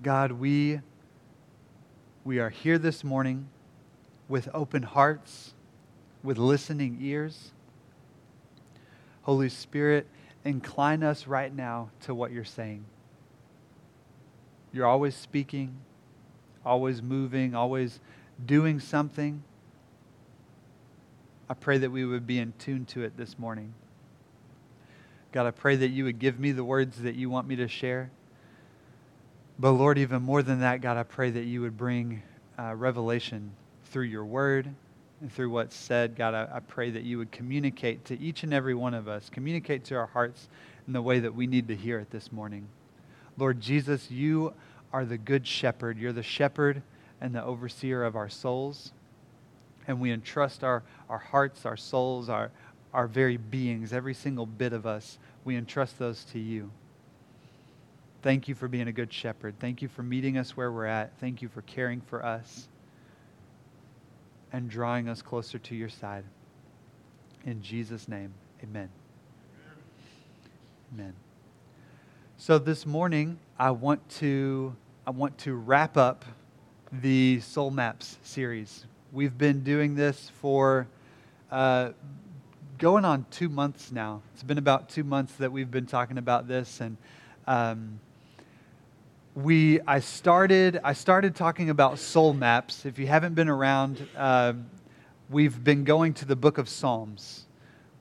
God, we, we are here this morning with open hearts, with listening ears. Holy Spirit, incline us right now to what you're saying. You're always speaking, always moving, always doing something. I pray that we would be in tune to it this morning. God, I pray that you would give me the words that you want me to share. But Lord, even more than that, God, I pray that you would bring uh, revelation through your word and through what's said. God, I, I pray that you would communicate to each and every one of us, communicate to our hearts in the way that we need to hear it this morning. Lord Jesus, you are the good shepherd. You're the shepherd and the overseer of our souls. And we entrust our, our hearts, our souls, our, our very beings, every single bit of us, we entrust those to you. Thank you for being a good shepherd. Thank you for meeting us where we're at. Thank you for caring for us and drawing us closer to your side. In Jesus' name, amen. Amen. So this morning, I want to I want to wrap up the Soul Maps series. We've been doing this for uh, going on two months now. It's been about two months that we've been talking about this, and um, we I started I started talking about soul maps. If you haven't been around, uh, we've been going to the Book of Psalms.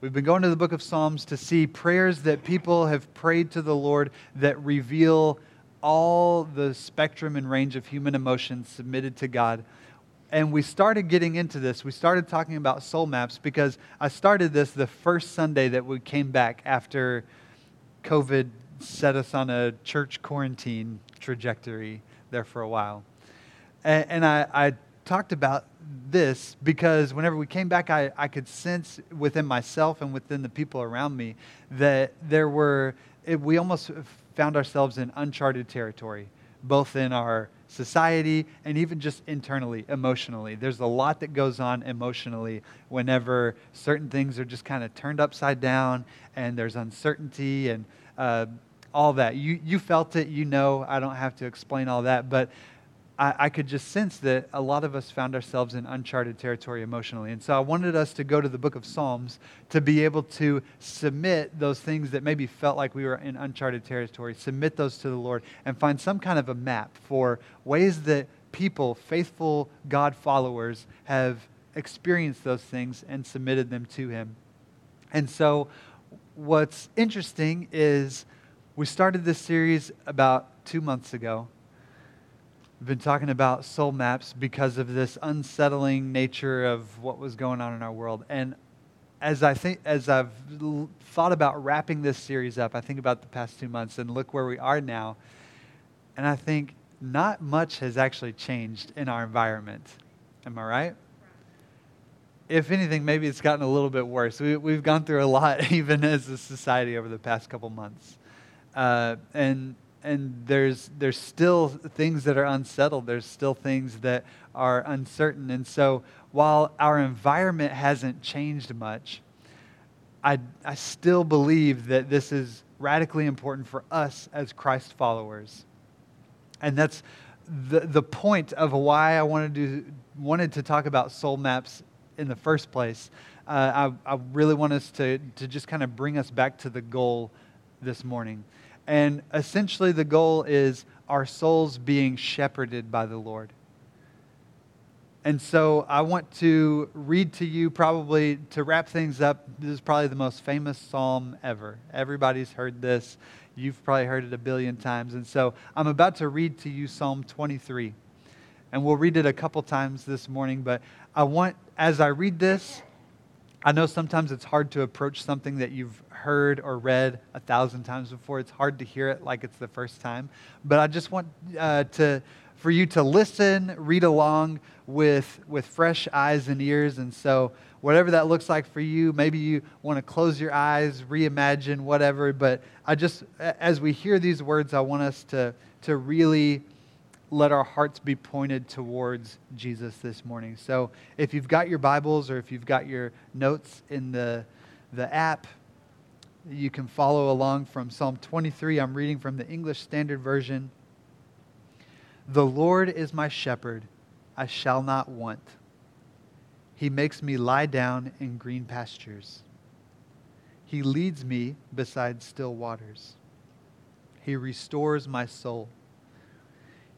We've been going to the Book of Psalms to see prayers that people have prayed to the Lord that reveal all the spectrum and range of human emotions submitted to God. And we started getting into this. We started talking about soul maps because I started this the first Sunday that we came back after COVID set us on a church quarantine trajectory there for a while. And, and I, I, talked about this because whenever we came back, I, I could sense within myself and within the people around me that there were, it, we almost found ourselves in uncharted territory, both in our society and even just internally, emotionally. There's a lot that goes on emotionally whenever certain things are just kind of turned upside down and there's uncertainty and uh, all that. You, you felt it, you know, I don't have to explain all that, but I, I, could just sense that a lot of us found ourselves in uncharted territory emotionally. And so I wanted us to go to the book of Psalms to be able to submit those things that maybe felt like we were in uncharted territory, submit those to the Lord, and find some kind of a map for ways that people, faithful God followers, have experienced those things and submitted them to Him. And so what's interesting is we started this series about two months ago. We've been talking about soul maps because of this unsettling nature of what was going on in our world. And as I think, as I've thought about wrapping this series up, I think about the past two months and look where we are now, and I think not much has actually changed in our environment. Am I right? If anything, maybe it's gotten a little bit worse. We, we've gone through a lot, even as a society, over the past couple months. Uh, and and there's there's still things that are unsettled. There's still things that are uncertain. And so while our environment hasn't changed much, I I still believe that this is radically important for us as Christ followers. And that's the the point of why I wanted to wanted to talk about soul maps in the first place. Uh, I, I really want us to, to just kind of bring us back to the goal this morning. And essentially, the goal is our souls being shepherded by the Lord. And so I want to read to you, probably to wrap things up. This is probably the most famous psalm ever. Everybody's heard this. You've probably heard it a billion times. And so I'm about to read to you Psalm 23. And we'll read it a couple times this morning. But I want, as I read this, I know sometimes it's hard to approach something that you've heard or read a thousand times before. It's hard to hear it like it's the first time. But I just want uh, to, for you to listen, read along with, with fresh eyes and ears. And so, whatever that looks like for you, maybe you want to close your eyes, reimagine, whatever. But I just, as we hear these words, I want us to, to really let our hearts be pointed towards Jesus this morning. So if you've got your Bibles or if you've got your notes in the, the app, you can follow along from Psalm 23. I'm reading from the English Standard Version. The Lord is my shepherd, I shall not want. He makes me lie down in green pastures. He leads me beside still waters. He restores my soul.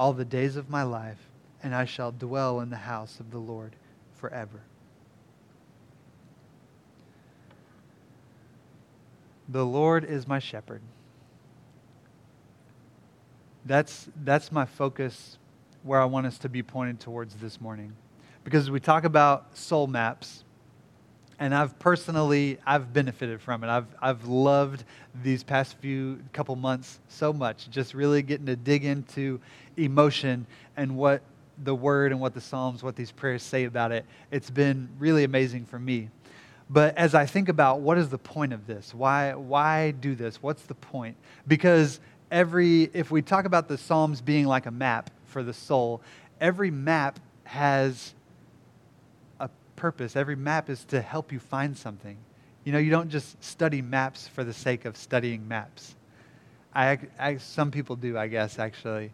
all the days of my life, and I shall dwell in the house of the Lord forever. The Lord is my shepherd. That's, that's my focus where I want us to be pointed towards this morning. Because we talk about soul maps, and I've personally I've benefited from it. I've I've loved these past few couple months so much, just really getting to dig into emotion and what the word and what the psalms, what these prayers say about it. It's been really amazing for me. But as I think about what is the point of this? Why, why do this? What's the point? Because every, if we talk about the Psalms being like a map for the soul, every map has purpose. Every map is to help you find something. You know, you don't just study maps for the sake of studying maps. I, I some people do, I guess, actually.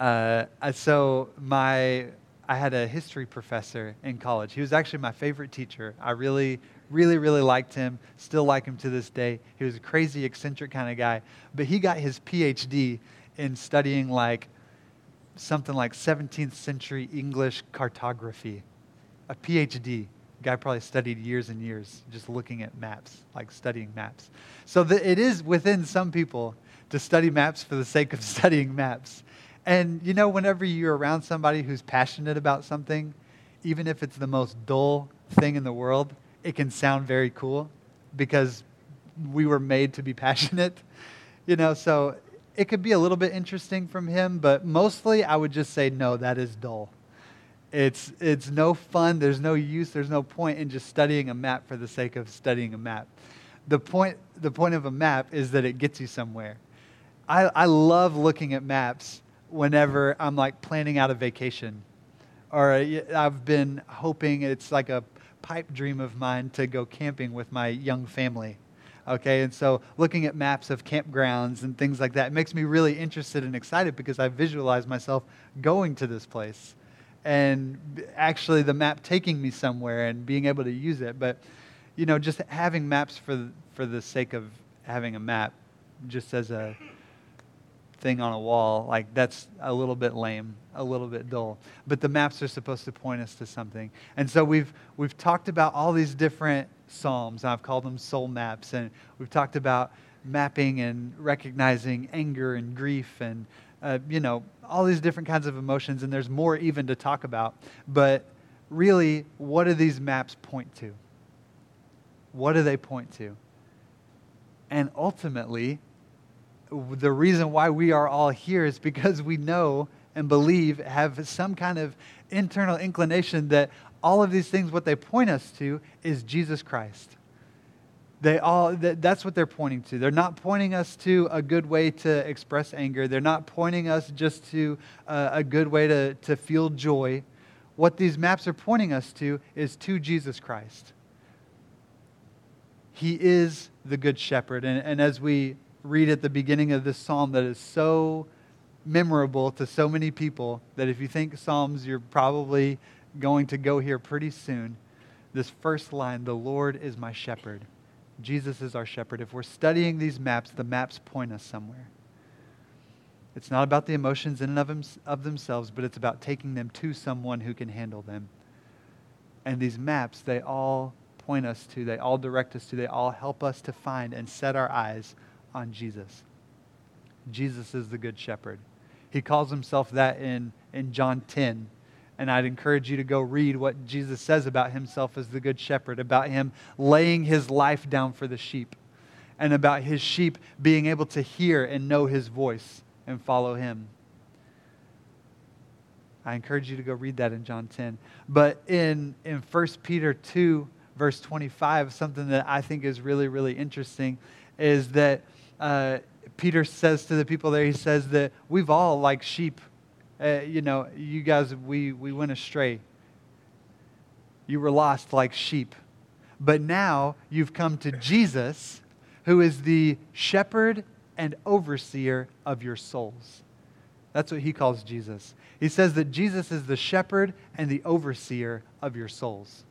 Uh, so my I had a history professor in college. He was actually my favorite teacher. I really, really, really liked him. Still like him to this day. He was a crazy, eccentric kind of guy. But he got his PhD in studying like something like 17th century English cartography. A PhD. Guy probably studied years and years just looking at maps, like studying maps. So the, it is within some people to study maps for the sake of studying maps. And you know, whenever you're around somebody who's passionate about something, even if it's the most dull thing in the world, it can sound very cool because we were made to be passionate. You know, so it could be a little bit interesting from him, but mostly I would just say, no, that is dull. It's, it's no fun. There's no use. There's no point in just studying a map for the sake of studying a map. The point, the point of a map is that it gets you somewhere. I, I love looking at maps whenever I'm like planning out a vacation. Or uh, I've been hoping it's like a pipe dream of mine to go camping with my young family. Okay, and so looking at maps of campgrounds and things like that makes me really interested and excited because I visualize myself going to this place and actually the map taking me somewhere and being able to use it. But, you know, just having maps for, for the sake of having a map, just as a thing on a wall, like that's a little bit lame, a little bit dull. But the maps are supposed to point us to something. And so we've we've talked about all these different psalms. and I've called them soul maps, and we've talked about mapping and recognizing anger and grief and uh, you know all these different kinds of emotions. And there's more even to talk about. But really, what do these maps point to? What do they point to? And ultimately, the reason why we are all here is because we know and believe, have some kind of internal inclination that all of these things, what they point us to is Jesus Christ. They all, that's what they're pointing to. They're not pointing us to a good way to express anger. They're not pointing us just to uh, a good way to, to feel joy. What these maps are pointing us to is to Jesus Christ. He is the Good Shepherd. And, and as we read at the beginning of this psalm that is so memorable to so many people that if you think Psalms, you're probably going to go here pretty soon. This first line, the Lord is my shepherd. Jesus is our shepherd. If we're studying these maps, the maps point us somewhere. It's not about the emotions in and of, them, of themselves, but it's about taking them to someone who can handle them. And these maps, they all point us to, they all direct us to, they all help us to find and set our eyes on Jesus. Jesus is the Good Shepherd. He calls himself that in, in John 10. And I'd encourage you to go read what Jesus says about himself as the Good Shepherd, about him laying his life down for the sheep, and about his sheep being able to hear and know his voice and follow him. I encourage you to go read that in John 10. But in, in 1 Peter 2, verse 25, something that I think is really, really interesting is that uh, Peter says to the people there, he says that we've all, like sheep, uh, you know, you guys, we, we went astray. You were lost like sheep. But now you've come to Jesus, who is the shepherd and overseer of your souls. That's what he calls Jesus. He says that Jesus is the shepherd and the overseer of your souls.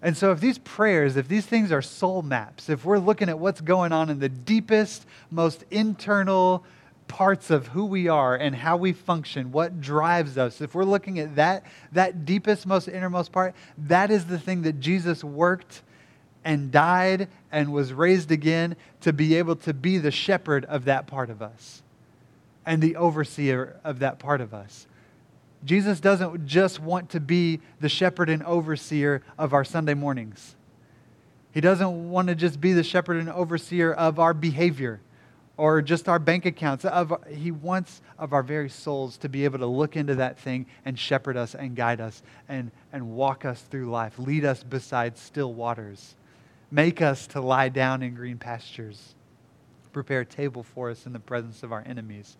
And so, if these prayers, if these things are soul maps, if we're looking at what's going on in the deepest, most internal parts of who we are and how we function, what drives us, if we're looking at that, that deepest, most innermost part, that is the thing that Jesus worked and died and was raised again to be able to be the shepherd of that part of us and the overseer of that part of us. Jesus doesn't just want to be the shepherd and overseer of our Sunday mornings. He doesn't want to just be the shepherd and overseer of our behavior or just our bank accounts. Of, he wants of our very souls to be able to look into that thing and shepherd us and guide us and, and walk us through life, lead us beside still waters, make us to lie down in green pastures, prepare a table for us in the presence of our enemies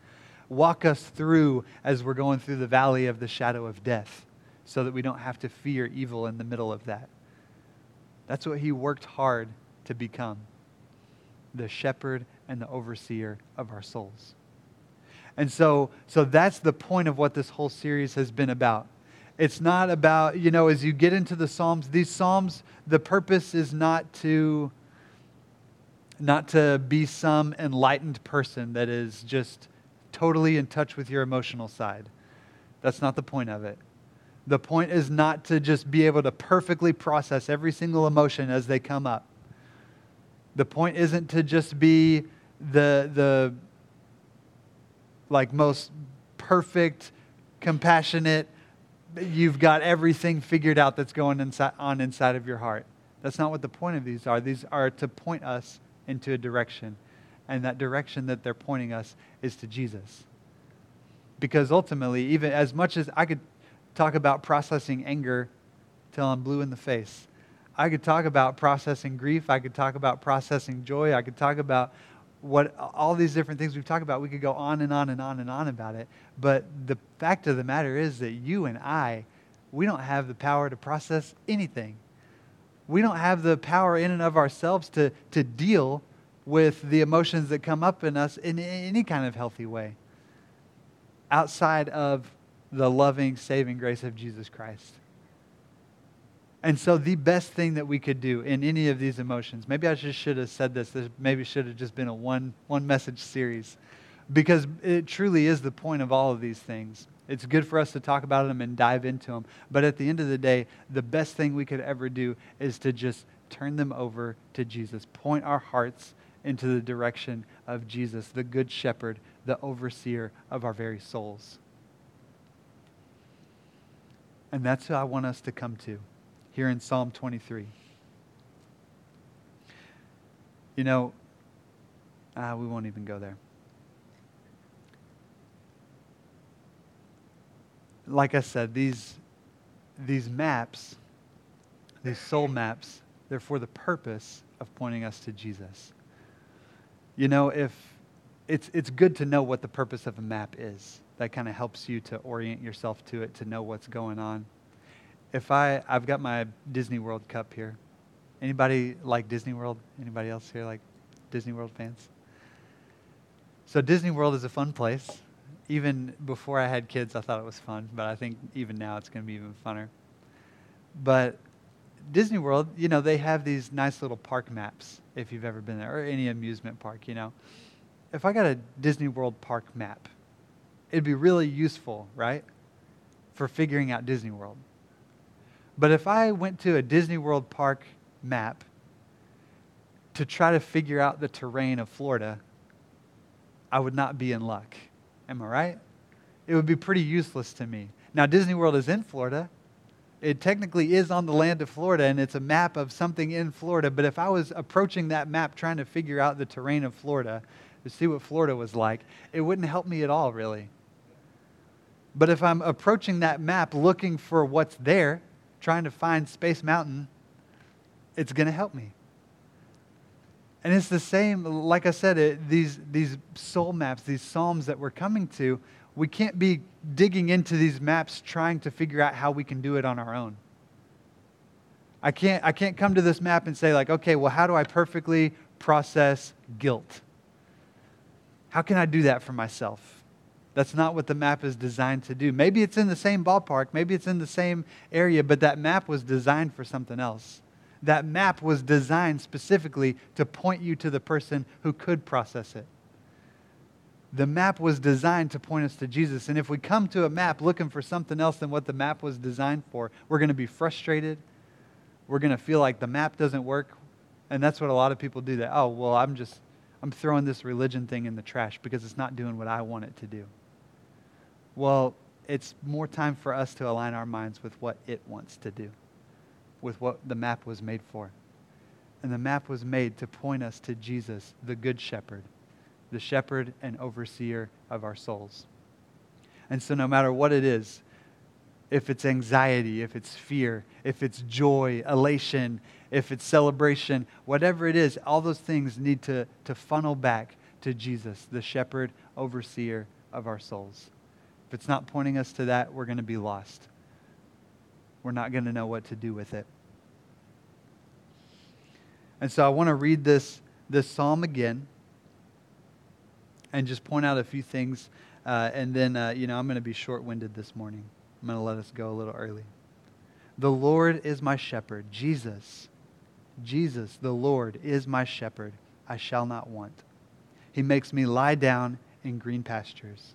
walk us through as we're going through the valley of the shadow of death so that we don't have to fear evil in the middle of that. That's what he worked hard to become the shepherd and the overseer of our souls. And so, so that's the point of what this whole series has been about. It's not about, you know, as you get into the Psalms, these Psalms, the purpose is not to not to be some enlightened person that is just totally in touch with your emotional side. That's not the point of it. The point is not to just be able to perfectly process every single emotion as they come up. The point isn't to just be the, the like most perfect, compassionate, you've got everything figured out that's going inside, on inside of your heart. That's not what the point of these are. These are to point us into a direction and that direction that they're pointing us is to Jesus. Because ultimately, even as much as I could talk about processing anger till I'm blue in the face, I could talk about processing grief, I could talk about processing joy, I could talk about what all these different things we've talked about. We could go on and on and on and on about it. But the fact of the matter is that you and I, we don't have the power to process anything. We don't have the power in and of ourselves to, to deal with the emotions that come up in us in any kind of healthy way outside of the loving, saving grace of Jesus Christ. And so, the best thing that we could do in any of these emotions, maybe I just should have said this, this maybe should have just been a one, one message series, because it truly is the point of all of these things. It's good for us to talk about them and dive into them. But at the end of the day, the best thing we could ever do is to just turn them over to Jesus, point our hearts into the direction of Jesus, the Good Shepherd, the overseer of our very souls. And that's who I want us to come to here in Psalm 23. You know, uh, we won't even go there. Like I said, these, these maps, these soul maps, they're for the purpose of pointing us to Jesus you know, if it's, it's good to know what the purpose of a map is. That kind of helps you to orient yourself to it, to know what's going on. If I, I've got my Disney World cup here. Anybody like Disney World? Anybody else here like Disney World fans? So Disney World is a fun place. Even before I had kids, I thought it was fun, but I think even now it's going to be even funner. But Disney World, you know, they have these nice little park maps if you've ever been there, or any amusement park, you know. If I got a Disney World park map, it'd be really useful, right? For figuring out Disney World. But if I went to a Disney World park map to try to figure out the terrain of Florida, I would not be in luck. Am I right? It would be pretty useless to me. Now, Disney World is in Florida, it technically is on the land of Florida and it's a map of something in Florida. But if I was approaching that map trying to figure out the terrain of Florida to see what Florida was like, it wouldn't help me at all, really. But if I'm approaching that map looking for what's there, trying to find Space Mountain, it's going to help me. And it's the same, like I said, it, these, these soul maps, these Psalms that we're coming to, we can't be digging into these maps trying to figure out how we can do it on our own. I can't, I can't come to this map and say, like, okay, well, how do I perfectly process guilt? How can I do that for myself? That's not what the map is designed to do. Maybe it's in the same ballpark, maybe it's in the same area, but that map was designed for something else. That map was designed specifically to point you to the person who could process it. The map was designed to point us to Jesus. And if we come to a map looking for something else than what the map was designed for, we're going to be frustrated. We're going to feel like the map doesn't work. And that's what a lot of people do that, oh, well, I'm just, I'm throwing this religion thing in the trash because it's not doing what I want it to do. Well, it's more time for us to align our minds with what it wants to do, with what the map was made for. And the map was made to point us to Jesus, the Good Shepherd, the shepherd and overseer of our souls. And so, no matter what it is, if it's anxiety, if it's fear, if it's joy, elation, if it's celebration, whatever it is, all those things need to, to funnel back to Jesus, the shepherd, overseer of our souls. If it's not pointing us to that, we're going to be lost. We're not going to know what to do with it. And so I want to read this, this psalm again and just point out a few things. Uh, and then, uh, you know, I'm going to be short winded this morning. I'm going to let us go a little early. The Lord is my shepherd. Jesus, Jesus, the Lord, is my shepherd. I shall not want. He makes me lie down in green pastures.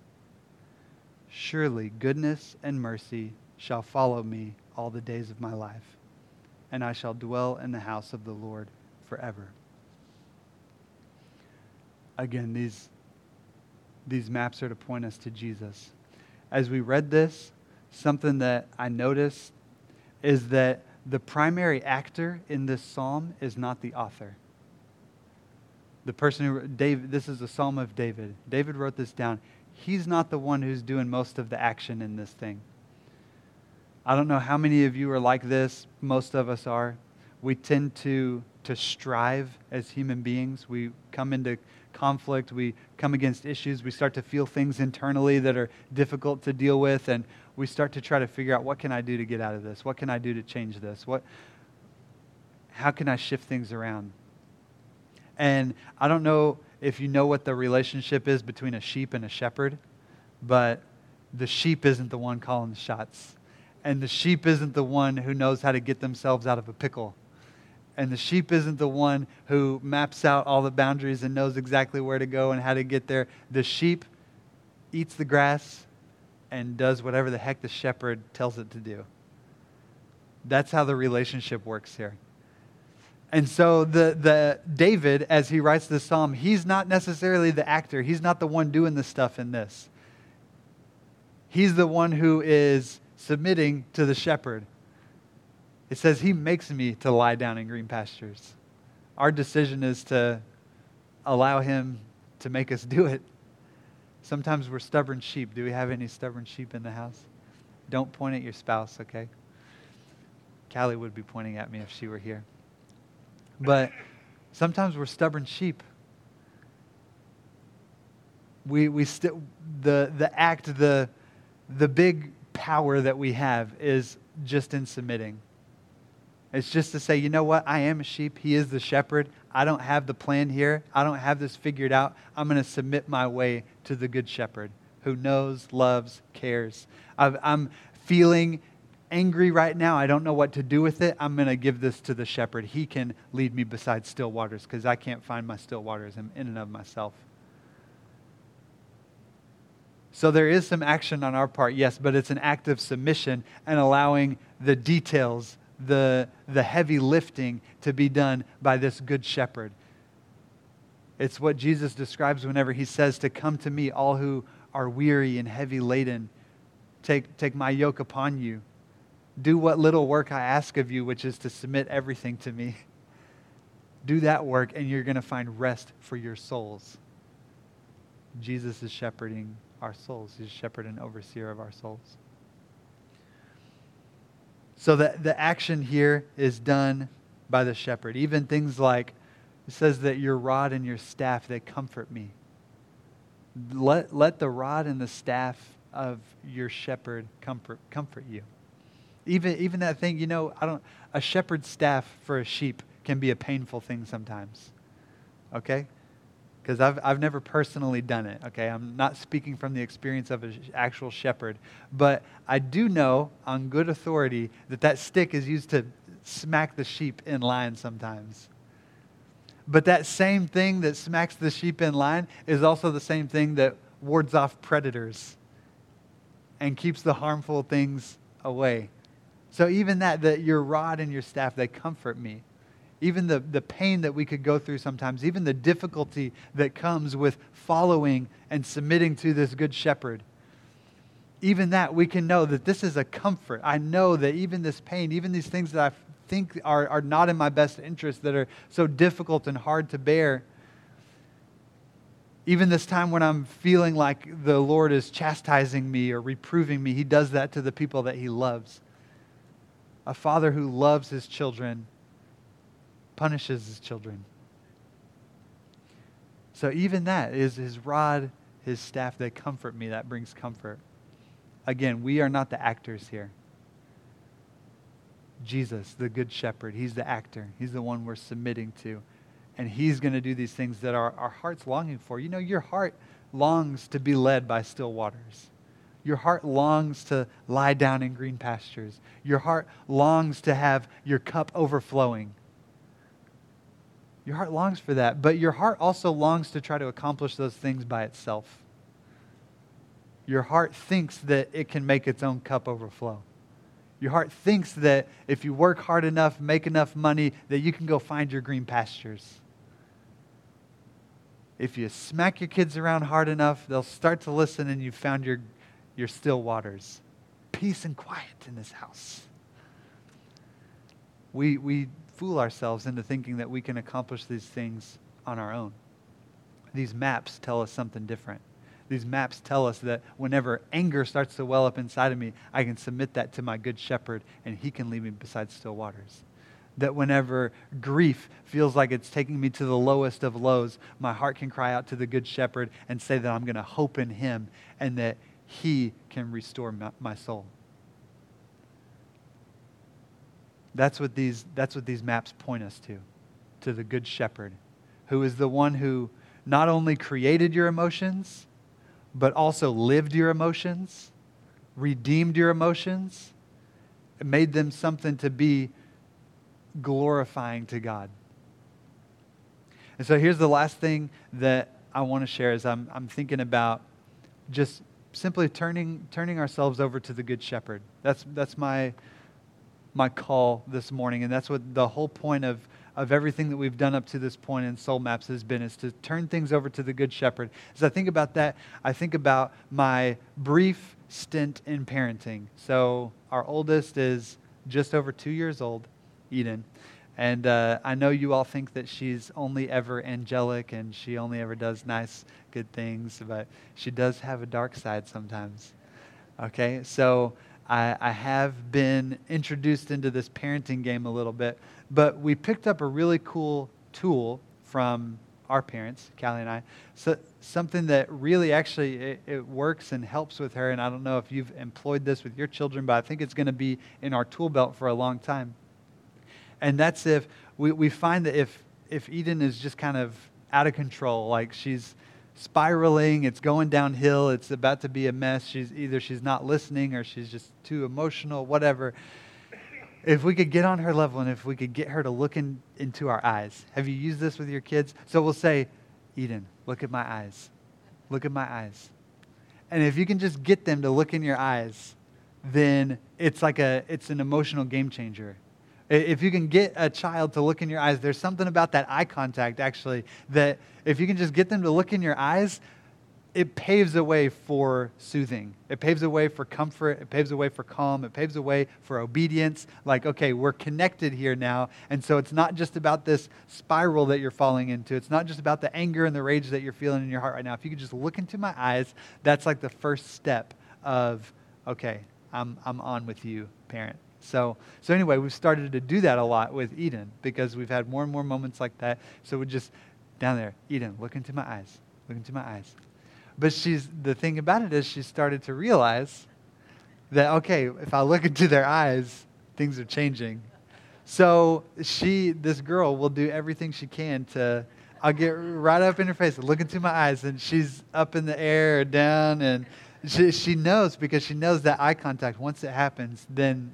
Surely goodness and mercy shall follow me all the days of my life, and I shall dwell in the house of the Lord forever. Again, these, these maps are to point us to Jesus. As we read this, something that I noticed is that the primary actor in this psalm is not the author. The person who, David, this is a psalm of David. David wrote this down he's not the one who's doing most of the action in this thing. I don't know how many of you are like this. Most of us are. We tend to, to strive as human beings. We come into conflict. We come against issues. We start to feel things internally that are difficult to deal with. And we start to try to figure out what can I do to get out of this? What can I do to change this? What, how can I shift things around? And I don't know if you know what the relationship is between a sheep and a shepherd, but the sheep isn't the one calling the shots. And the sheep isn't the one who knows how to get themselves out of a pickle. And the sheep isn't the one who maps out all the boundaries and knows exactly where to go and how to get there. The sheep eats the grass and does whatever the heck the shepherd tells it to do. That's how the relationship works here. And so the, the David, as he writes this psalm, he's not necessarily the actor. He's not the one doing the stuff in this. He's the one who is submitting to the shepherd. It says he makes me to lie down in green pastures. Our decision is to allow him to make us do it. Sometimes we're stubborn sheep. Do we have any stubborn sheep in the house? Don't point at your spouse, okay? Callie would be pointing at me if she were here. But sometimes we're stubborn sheep. We, we st- the, the act, the, the big power that we have is just in submitting. It's just to say, you know what? I am a sheep. He is the shepherd. I don't have the plan here. I don't have this figured out. I'm going to submit my way to the good shepherd who knows, loves, cares. i am feeling angry right now. I don't know what to do with it. I'm going to give this to the shepherd. He can lead me beside still waters because I can't find my still waters I'm in and of myself. So there is some action on our part, yes, but it's an act of submission and allowing the details, the, the heavy lifting to be done by this good shepherd. It's what Jesus describes whenever he says to come to me, all who are weary and heavy laden. Take, take my yoke upon you. Do what little work I ask of you, which is to submit everything to me. Do that work, and you're going to find rest for your souls. Jesus is shepherding our souls, He's shepherd and overseer of our souls. So the, the action here is done by the shepherd. Even things like, it says that your rod and your staff, they comfort me. Let, let the rod and the staff of your shepherd comfort, comfort you. Even, even that thing, you know, I don't, a shepherd's staff for a sheep can be a painful thing sometimes. Okay? Because I've, I've never personally done it. Okay? I'm not speaking from the experience of an actual shepherd. But I do know on good authority that that stick is used to smack the sheep in line sometimes. But that same thing that smacks the sheep in line is also the same thing that wards off predators and keeps the harmful things away. So even that, that your rod and your staff, they comfort me. Even the, the pain that we could go through sometimes, even the difficulty that comes with following and submitting to this good shepherd. Even that, we can know that this is a comfort. I know that even this pain, even these things that I think are, are not in my best interest, that are so difficult and hard to bear, even this time when I'm feeling like the Lord is chastising me or reproving me, He does that to the people that He loves. A father who loves his children punishes his children. So even that is his rod, his staff, they comfort me. That brings comfort. Again, we are not the actors here. Jesus, the good shepherd, he's the actor. He's the one we're submitting to and He's going to do these things that our, our heart's longing for. You know, your heart longs to be led by still waters. Your heart longs to lie down in green pastures. Your heart longs to have your cup overflowing. Your heart longs for that, but your heart also longs to try to accomplish those things by itself. Your heart thinks that it can make its own cup overflow. Your heart thinks that if you work hard enough, make enough money, that you can go find your green pastures if you smack your kids around hard enough, they'll start to listen and you've found your, your still waters. Peace and quiet in this house. We, we fool ourselves into thinking that we can accomplish these things on our own. These maps tell us something different. These maps tell us that whenever anger starts to well up inside of me, I can submit that to my good shepherd and he can lead me beside still waters that whenever grief feels like it's taking me to the lowest of lows, my heart can cry out to the Good Shepherd and say that I'm going to hope in Him and that He can restore my, soul. That's what, these, that's what these maps point us to, to the Good Shepherd, who is the one who not only created your emotions, but also lived your emotions, redeemed your emotions, made them something to be glorifying to God. And so here's the last thing that I want to share is I'm, I'm thinking about just simply turning, turning ourselves over to the Good Shepherd. That's, that's my, my call this morning. And that's what the whole point of, of everything that we've done up to this point in Soul Maps has been, is to turn things over to the Good Shepherd. As I think about that, I think about my brief stint in parenting. So our oldest is just over two years old. Eden. And uh, I know you all think that she's only ever angelic and she only ever does nice, good things, but she does have a dark side sometimes. Okay? So I, I have been introduced into this parenting game a little bit, but we picked up a really cool tool from our parents, Callie and I, so, something that really actually it, it, works and helps with her. And I don't know if you've employed this with your children, but I think it's going to be in our tool belt for a long time. And that's if we, we find that if, if Eden is just kind of out of control, like she's spiraling, it's going downhill, it's about to be a mess, she's either she's not listening or she's just too emotional, whatever. If we could get on her level and if we could get her to look in, into our eyes. Have you used this with your kids? So we'll say, Eden, look at my eyes. Look at my eyes. And if you can just get them to look in your eyes, then it's like a it's an emotional game changer. If you can get a child to look in your eyes, there's something about that eye contact actually that if you can just get them to look in your eyes, it paves a way for soothing. It paves a way for comfort. It paves a way for calm. It paves a way for obedience. Like, okay, we're connected here now. And so it's not just about this spiral that you're falling into. It's not just about the anger and the rage that you're feeling in your heart right now. If you could just look into my eyes, that's like the first step of, okay, I'm, I'm on with you, parent. So, so anyway, we've started to do that a lot with Eden because we've had more and more moments like that. So we just, down there, Eden, look into my eyes. Look into my eyes but she's the thing about it is she started to realize that okay, if I look into their eyes, things are changing. So she, this girl, will do everything she can to. I'll get right up in her face look into my eyes, and she's up in the air or down, and she, she knows because she knows that eye contact. Once it happens, then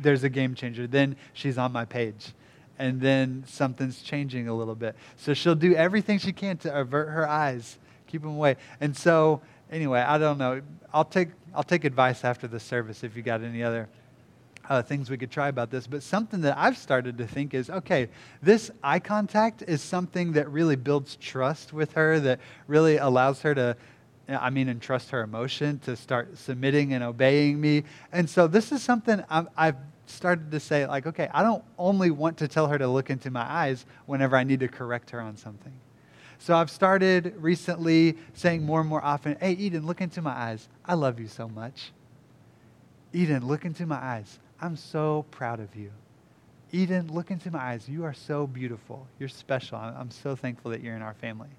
there's a game changer. Then she's on my page, and then something's changing a little bit. So she'll do everything she can to avert her eyes keep them away. And so, anyway, I don't know. I'll take I'll take advice after the service if you got any other uh, things we could try about this. But something that I've started to think is okay, this eye contact is something that really builds trust with her, that really allows her to. I mean, entrust her emotion to start submitting and obeying me. And so, this is something i I've started to say, like, okay, I don't only want to tell her to look into my eyes whenever I need to correct her on something. So I've started recently saying more and more often, Hey, Eden, look into my eyes. I love you so much. Eden, look into my eyes. I'm so proud of you. Eden, look into my eyes. You are so beautiful. You're special. I'm so thankful that you're in our family.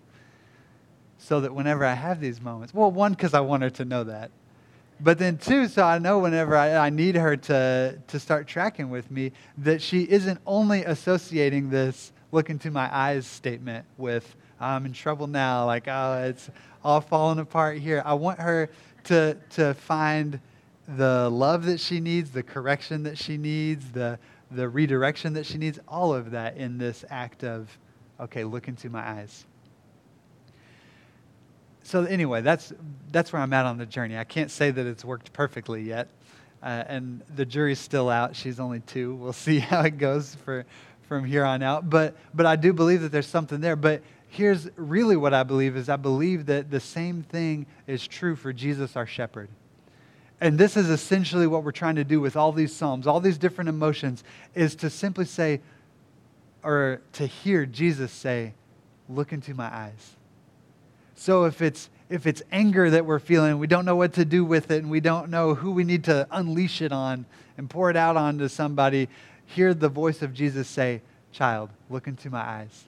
So that whenever I have these moments, well, one, because I want her to know that. But then, two, so I know whenever I, I need her to, to start tracking with me, that she isn't only associating this look into my eyes statement with, I'm in trouble now. Like, oh, it's all falling apart here. I want her to, to find the love that she needs, the correction that she needs, the, the redirection that she needs, all of that in this act of, okay, look into my eyes. So, anyway, that's, that's where I'm at on the journey. I can't say that it's worked perfectly yet. Uh, and the jury's still out. She's only two. We'll see how it goes for, from here on out. But, but I do believe that there's something there. But here's really what I believe is I believe that the same thing is true for Jesus our shepherd. And this is essentially what we're trying to do with all these psalms, all these different emotions is to simply say or to hear Jesus say, "Look into my eyes." So if it's if it's anger that we're feeling, we don't know what to do with it and we don't know who we need to unleash it on and pour it out onto somebody, hear the voice of Jesus say, "Child, look into my eyes."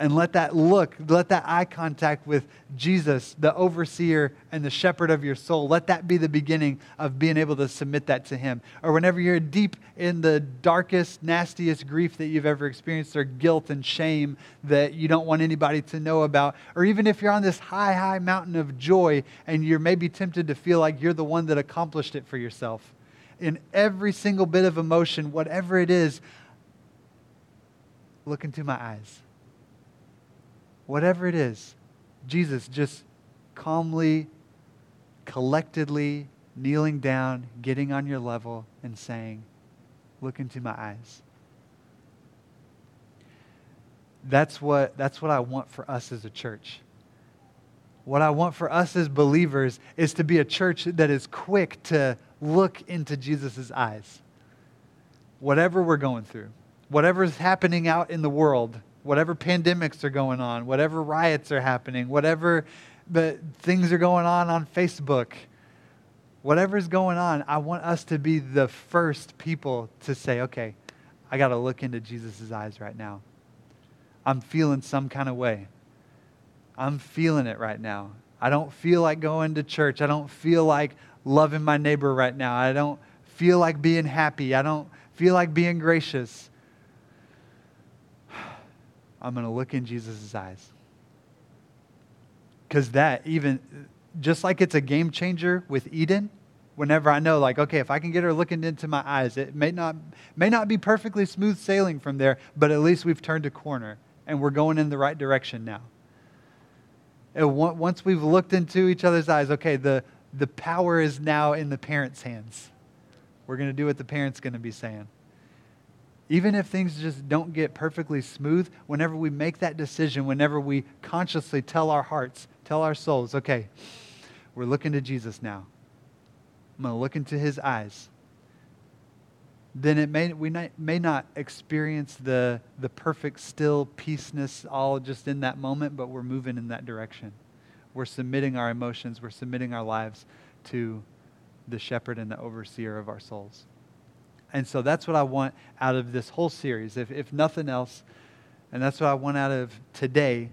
And let that look, let that eye contact with Jesus, the overseer and the shepherd of your soul, let that be the beginning of being able to submit that to Him. Or whenever you're deep in the darkest, nastiest grief that you've ever experienced, or guilt and shame that you don't want anybody to know about, or even if you're on this high, high mountain of joy and you're maybe tempted to feel like you're the one that accomplished it for yourself. In every single bit of emotion, whatever it is, look into my eyes whatever it is, Jesus just calmly, collectedly kneeling down, getting on your level, and saying, Look into my eyes. That's what, that's what I want for us as a church. What I want for us as believers is to be a church that is quick to look into Jesus' eyes. Whatever we're going through, whatever's happening out in the world, whatever pandemics are going on, whatever riots are happening, whatever but things are going on on Facebook, whatever's going on, I want us to be the first people to say, okay, I got to look into Jesus' eyes right now. I'm feeling some kind of way. I'm feeling it right now. I don't feel like going to church. I don't feel like loving my neighbor right now. I don't feel like being happy. I don't feel like being gracious. I'm going to look in Jesus' eyes. Because that, even just like it's a game changer with Eden, whenever I know, like, okay, if I can get her looking into my eyes, it may not, may not be perfectly smooth sailing from there, but at least we've turned a corner and we're going in the right direction now. And once we've looked into each other's eyes, okay, the, the power is now in the parents' hands. We're going to do what the parents' going to be saying. Even if things just don't get perfectly smooth, whenever we make that decision, whenever we consciously tell our hearts, tell our souls, okay, we're looking to Jesus now. I'm going to look into his eyes. Then it may, we may not experience the, the perfect still peaceness all just in that moment, but we're moving in that direction. We're submitting our emotions, we're submitting our lives to the shepherd and the overseer of our souls. And so that's what I want out of this whole series, if, if nothing else. And that's what I want out of today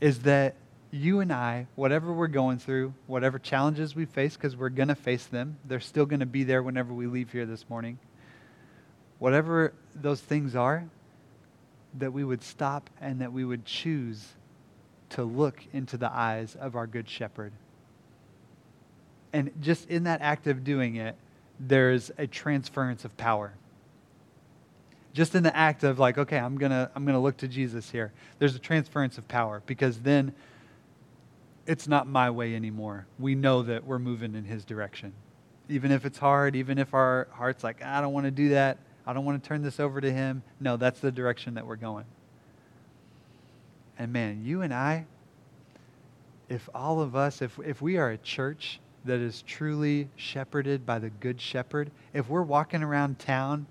is that you and I, whatever we're going through, whatever challenges we face, because we're going to face them, they're still going to be there whenever we leave here this morning. Whatever those things are, that we would stop and that we would choose to look into the eyes of our good shepherd. And just in that act of doing it, there's a transference of power. Just in the act of like, okay, I'm gonna I'm gonna look to Jesus here. There's a transference of power because then it's not my way anymore. We know that we're moving in his direction. Even if it's hard, even if our heart's like, I don't want to do that, I don't want to turn this over to him. No, that's the direction that we're going. And man, you and I, if all of us, if, if we are a church that is truly shepherded by the Good Shepherd, if we're walking around town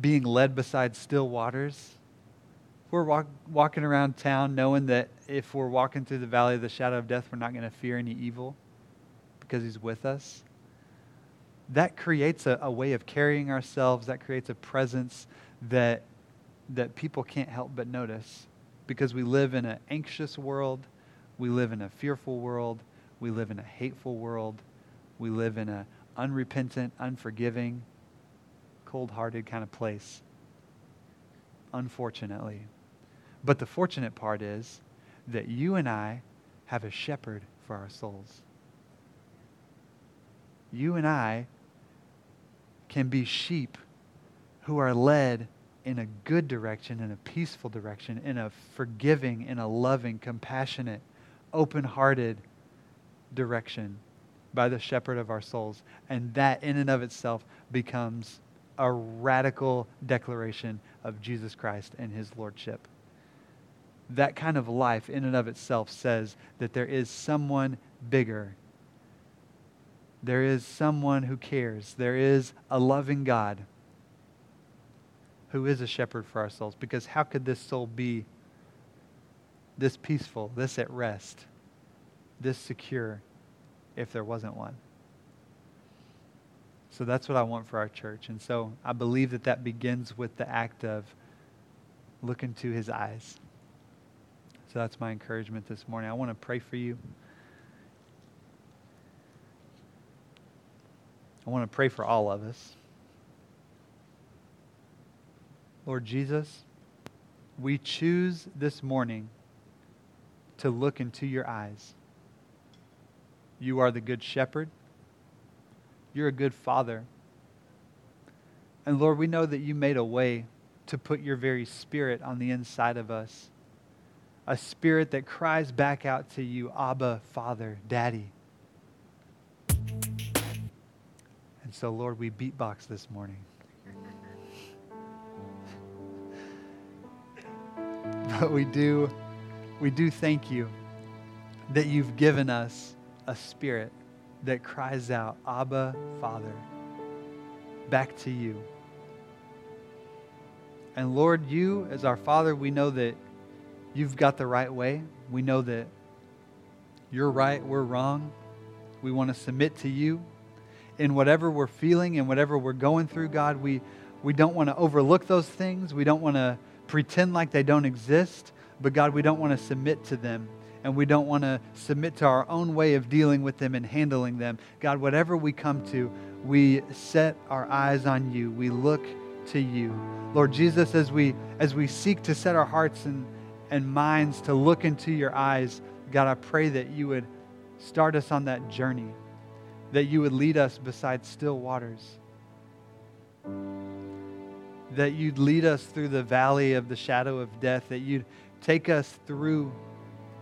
being led beside still waters, we're walk, walking around town knowing that if we're walking through the valley of the shadow of death, we're not going to fear any evil because He's with us, that creates a, a way of carrying ourselves, that creates a presence that, that people can't help but notice because we live in an anxious world, we live in a fearful world we live in a hateful world. We live in an unrepentant, unforgiving, cold hearted kind of place. Unfortunately. But the fortunate part is that you and I have a shepherd for our souls. You and I can be sheep who are led in a good direction, in a peaceful direction, in a forgiving, in a loving, compassionate, open hearted, direction by the shepherd of our souls. And that, in and of itself, becomes a radical declaration of Jesus Christ and his lordship. That kind of life, in and of itself, says that there is someone bigger. There is someone who cares. There is a loving God who is a shepherd for our souls. Because how could this soul be this peaceful, this at rest? This secure if there wasn't one. So that's what I want for our church. And so I believe that that begins with the act of looking to his eyes. So that's my encouragement this morning. I want to pray for you. I want to pray for all of us. Lord Jesus, we choose this morning to look into your eyes. You are the good shepherd. You're a good father. And Lord, we know that you made a way to put your very spirit on the inside of us. A spirit that cries back out to you, Abba, Father, Daddy. And so, Lord, we beatbox this morning. but we do, we do thank you that you've given us a spirit that cries out, Abba, Father, back to you. And Lord, you, as our Father, we know that you've got the right way. We know that you're right, we're wrong. We want to submit to you in whatever we're feeling and whatever we're going through, God. We, we don't want to overlook those things. We don't want to pretend like they don't exist. But God, we don't want to submit to them and we don't want to submit to our own way of dealing with them and handling them. God, whatever we come to, we set our eyes on you. We look to you. Lord Jesus, as we as we seek to set our hearts and, and minds to look into your eyes, God, I pray that you would start us on that journey, that you would lead us beside still waters, that you'd lead us through the valley of the shadow of death, that you'd take us through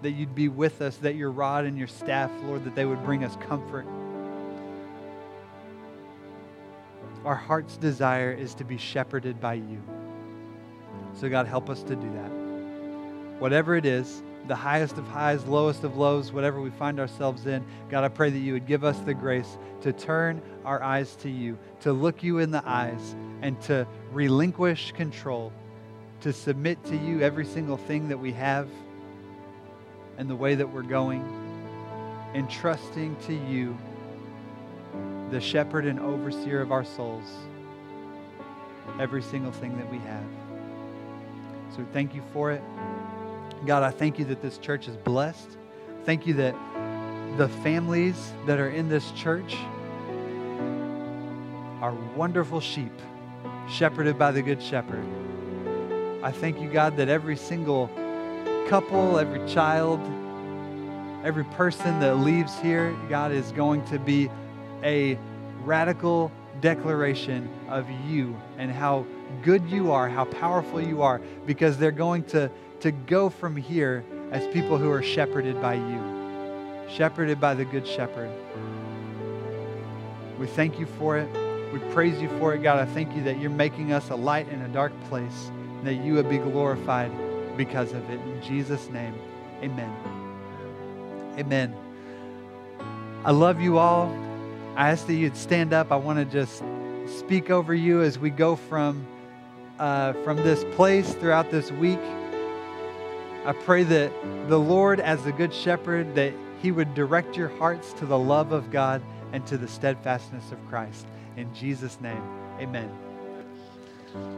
that you'd be with us, that your rod and your staff, Lord, that they would bring us comfort. Our heart's desire is to be shepherded by you. So, God, help us to do that. Whatever it is, the highest of highs, lowest of lows, whatever we find ourselves in, God, I pray that you would give us the grace to turn our eyes to you, to look you in the eyes, and to relinquish control, to submit to you every single thing that we have and the way that we're going, entrusting to you, the shepherd and overseer of our souls, every single thing that we have. So thank you for it. God, I thank you that this church is blessed. Thank you that the families that are in this church are wonderful sheep, shepherded by the Good Shepherd. I thank you, God, that every single couple, every child, every person that leaves here, God, is going to be a radical declaration of you and how good you are, how powerful you are, because they're going to, to go from here as people who are shepherded by you, shepherded by the Good Shepherd. We thank you for it. We praise you for it, God. I thank you that you're making us a light in a dark place, and that you would be glorified because of it. In Jesus' name, amen. Amen. I love you all. I ask that you'd stand up. I want to just speak over you as we go from, uh, from this place throughout this week. I pray that the Lord, as the Good Shepherd, that He would direct your hearts to the love of God and to the steadfastness of Christ. In Jesus' name, amen.